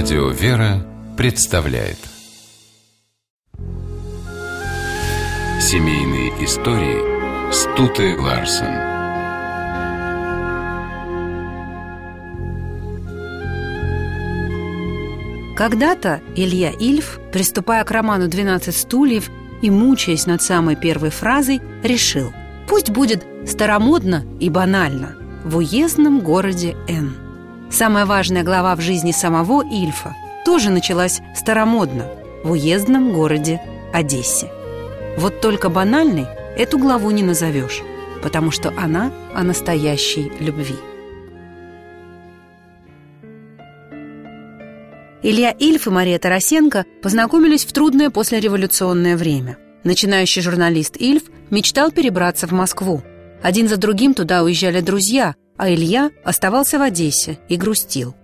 Радио «Вера» представляет Семейные истории Стуты Ларсен Когда-то Илья Ильф, приступая к роману «12 стульев» и мучаясь над самой первой фразой, решил Пусть будет старомодно и банально в уездном городе Н. Самая важная глава в жизни самого Ильфа тоже началась старомодно в уездном городе Одессе. Вот только банальной эту главу не назовешь, потому что она о настоящей любви. Илья Ильф и Мария Тарасенко познакомились в трудное послереволюционное время. Начинающий журналист Ильф мечтал перебраться в Москву. Один за другим туда уезжали друзья, а Илья оставался в Одессе и грустил.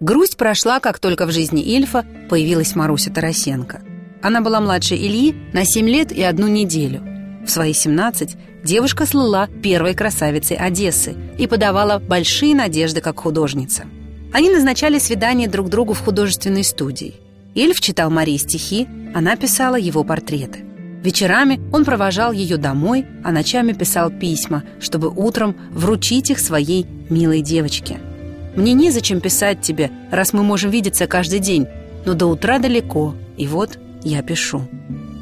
Грусть прошла, как только в жизни Ильфа появилась Маруся Тарасенко. Она была младше Ильи на 7 лет и одну неделю. В свои 17 девушка слыла первой красавицей Одессы и подавала большие надежды как художница. Они назначали свидание друг другу в художественной студии. Ильф читал Марии стихи, она писала его портреты. Вечерами он провожал ее домой, а ночами писал письма, чтобы утром вручить их своей милой девочке. «Мне незачем писать тебе, раз мы можем видеться каждый день, но до утра далеко, и вот я пишу».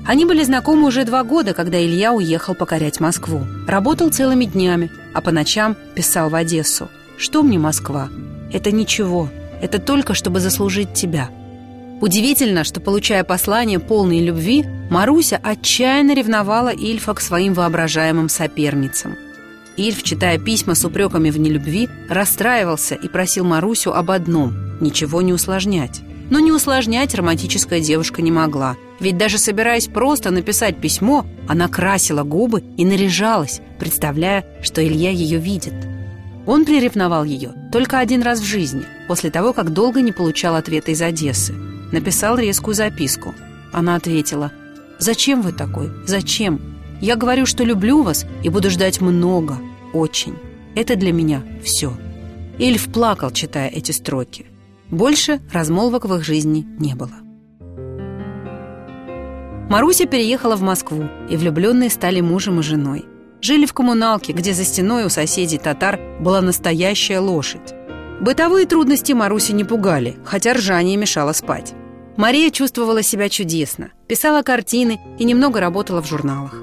Они были знакомы уже два года, когда Илья уехал покорять Москву. Работал целыми днями, а по ночам писал в Одессу. «Что мне Москва? Это ничего. Это только, чтобы заслужить тебя. Удивительно, что, получая послание полной любви, Маруся отчаянно ревновала Ильфа к своим воображаемым соперницам. Ильф, читая письма с упреками в нелюбви, расстраивался и просил Марусю об одном – ничего не усложнять. Но не усложнять романтическая девушка не могла, ведь даже собираясь просто написать письмо, она красила губы и наряжалась, представляя, что Илья ее видит. Он приревновал ее только один раз в жизни, после того, как долго не получал ответа из Одессы – написал резкую записку. Она ответила, «Зачем вы такой? Зачем? Я говорю, что люблю вас и буду ждать много, очень. Это для меня все». Эльф плакал, читая эти строки. Больше размолвок в их жизни не было. Маруся переехала в Москву, и влюбленные стали мужем и женой. Жили в коммуналке, где за стеной у соседей татар была настоящая лошадь. Бытовые трудности Маруси не пугали, хотя ржание мешало спать. Мария чувствовала себя чудесно, писала картины и немного работала в журналах.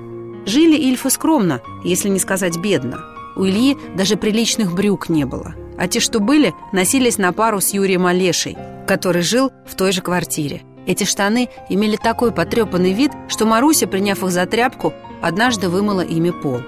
Жили Ильфы скромно, если не сказать бедно. У Ильи даже приличных брюк не было. А те, что были, носились на пару с Юрием Олешей, который жил в той же квартире. Эти штаны имели такой потрепанный вид, что Маруся, приняв их за тряпку, однажды вымыла ими пол.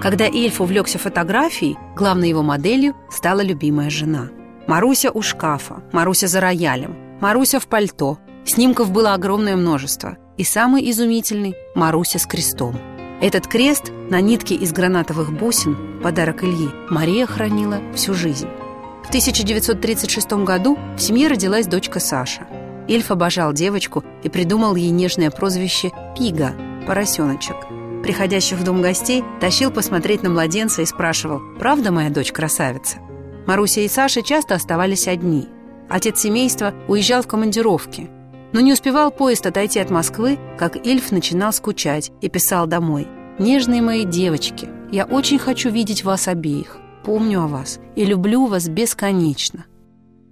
Когда Ильф увлекся фотографией, главной его моделью стала любимая жена. Маруся у шкафа, Маруся за роялем, Маруся в пальто, Снимков было огромное множество, и самый изумительный – Маруся с крестом. Этот крест на нитке из гранатовых бусин, подарок Ильи, Мария хранила всю жизнь. В 1936 году в семье родилась дочка Саша. Ильф обожал девочку и придумал ей нежное прозвище «Пига» – «поросеночек». Приходящих в дом гостей тащил посмотреть на младенца и спрашивал «Правда моя дочь красавица?». Маруся и Саша часто оставались одни. Отец семейства уезжал в командировки – но не успевал поезд отойти от Москвы, как Ильф начинал скучать и писал домой. «Нежные мои девочки, я очень хочу видеть вас обеих. Помню о вас и люблю вас бесконечно».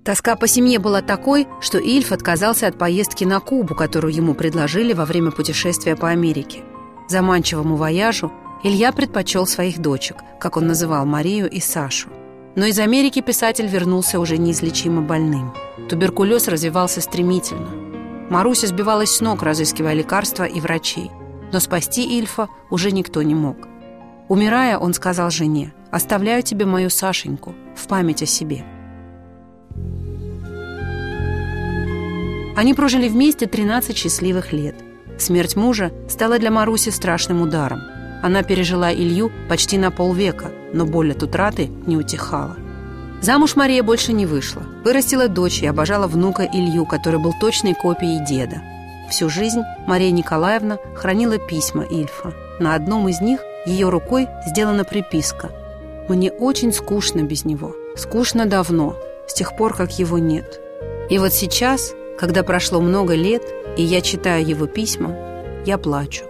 Тоска по семье была такой, что Ильф отказался от поездки на Кубу, которую ему предложили во время путешествия по Америке. Заманчивому вояжу Илья предпочел своих дочек, как он называл Марию и Сашу. Но из Америки писатель вернулся уже неизлечимо больным. Туберкулез развивался стремительно. Маруся сбивалась с ног, разыскивая лекарства и врачей. Но спасти Ильфа уже никто не мог. Умирая, он сказал жене, «Оставляю тебе мою Сашеньку в память о себе». Они прожили вместе 13 счастливых лет. Смерть мужа стала для Маруси страшным ударом. Она пережила Илью почти на полвека, но боль от утраты не утихала. Замуж Мария больше не вышла. Вырастила дочь и обожала внука Илью, который был точной копией деда. Всю жизнь Мария Николаевна хранила письма Ильфа. На одном из них ее рукой сделана приписка «Мне очень скучно без него. Скучно давно, с тех пор, как его нет». И вот сейчас, когда прошло много лет, и я читаю его письма, я плачу.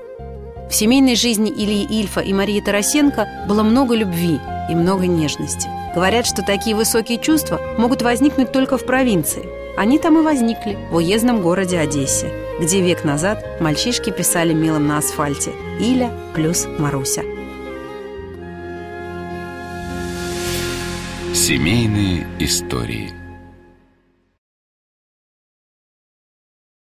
В семейной жизни Ильи Ильфа и Марии Тарасенко было много любви и много нежности. Говорят, что такие высокие чувства могут возникнуть только в провинции. Они там и возникли, в уездном городе Одессе, где век назад мальчишки писали мелом на асфальте «Иля плюс Маруся». Семейные истории –